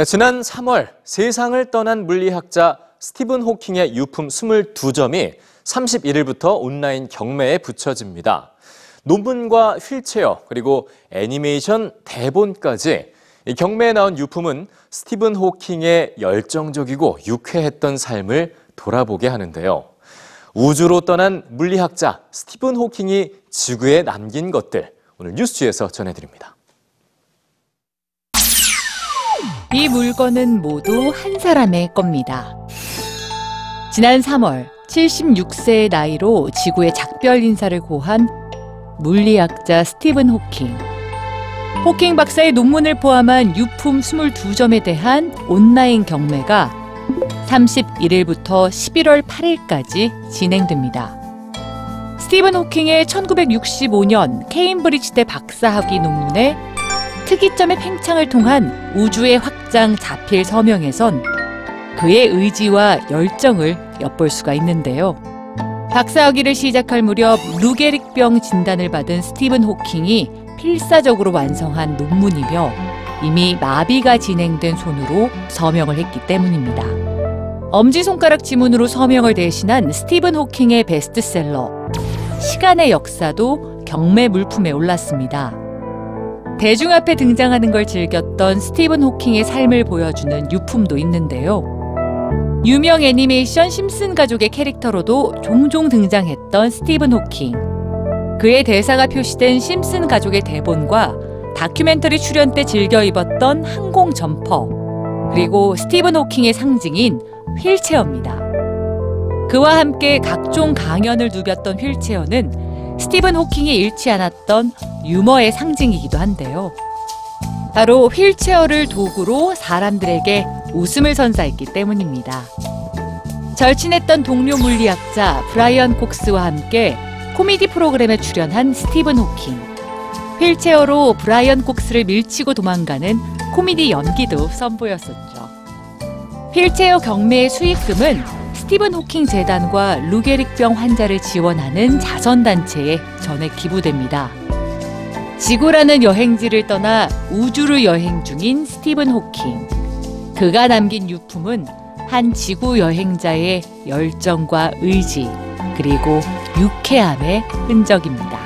네, 지난 3월 세상을 떠난 물리학자 스티븐 호킹의 유품 22점이 31일부터 온라인 경매에 붙여집니다. 논문과 휠체어 그리고 애니메이션 대본까지 이 경매에 나온 유품은 스티븐 호킹의 열정적이고 유쾌했던 삶을 돌아보게 하는데요. 우주로 떠난 물리학자 스티븐 호킹이 지구에 남긴 것들 오늘 뉴스에서 전해드립니다. 이 물건은 모두 한 사람의 겁니다. 지난 3월 76세의 나이로 지구의 작별 인사를 고한 물리학자 스티븐 호킹. 호킹 박사의 논문을 포함한 유품 22점에 대한 온라인 경매가 31일부터 11월 8일까지 진행됩니다. 스티븐 호킹의 1965년 케임브리지대 박사학위 논문에 특이점의 팽창을 통한 우주의 확 장 자필 서명에선 그의 의지와 열정을 엿볼 수가 있는데요. 박사학위를 시작할 무렵 루게릭병 진단을 받은 스티븐 호킹이 필사적으로 완성한 논문이며 이미 마비가 진행된 손으로 서명을 했기 때문입니다. 엄지손가락 지문으로 서명을 대신한 스티븐 호킹의 베스트셀러 시간의 역사도 경매 물품에 올랐습니다. 대중 앞에 등장하는 걸 즐겼던 스티븐 호킹의 삶을 보여주는 유품도 있는데요. 유명 애니메이션 심슨 가족의 캐릭터로도 종종 등장했던 스티븐 호킹. 그의 대사가 표시된 심슨 가족의 대본과 다큐멘터리 출연 때 즐겨 입었던 항공 점퍼, 그리고 스티븐 호킹의 상징인 휠체어입니다. 그와 함께 각종 강연을 누볐던 휠체어는 스티븐 호킹이 잃지 않았던 유머의 상징이기도 한데요. 바로 휠체어를 도구로 사람들에게 웃음을 선사했기 때문입니다. 절친했던 동료 물리학자 브라이언 콕스와 함께 코미디 프로그램에 출연한 스티븐 호킹. 휠체어로 브라이언 콕스를 밀치고 도망가는 코미디 연기도 선보였었죠. 휠체어 경매의 수익금은 스티븐 호킹 재단과 루게릭병 환자를 지원하는 자선단체에 전액 기부됩니다. 지구라는 여행지를 떠나 우주를 여행 중인 스티븐 호킹. 그가 남긴 유품은 한 지구 여행자의 열정과 의지, 그리고 유쾌함의 흔적입니다.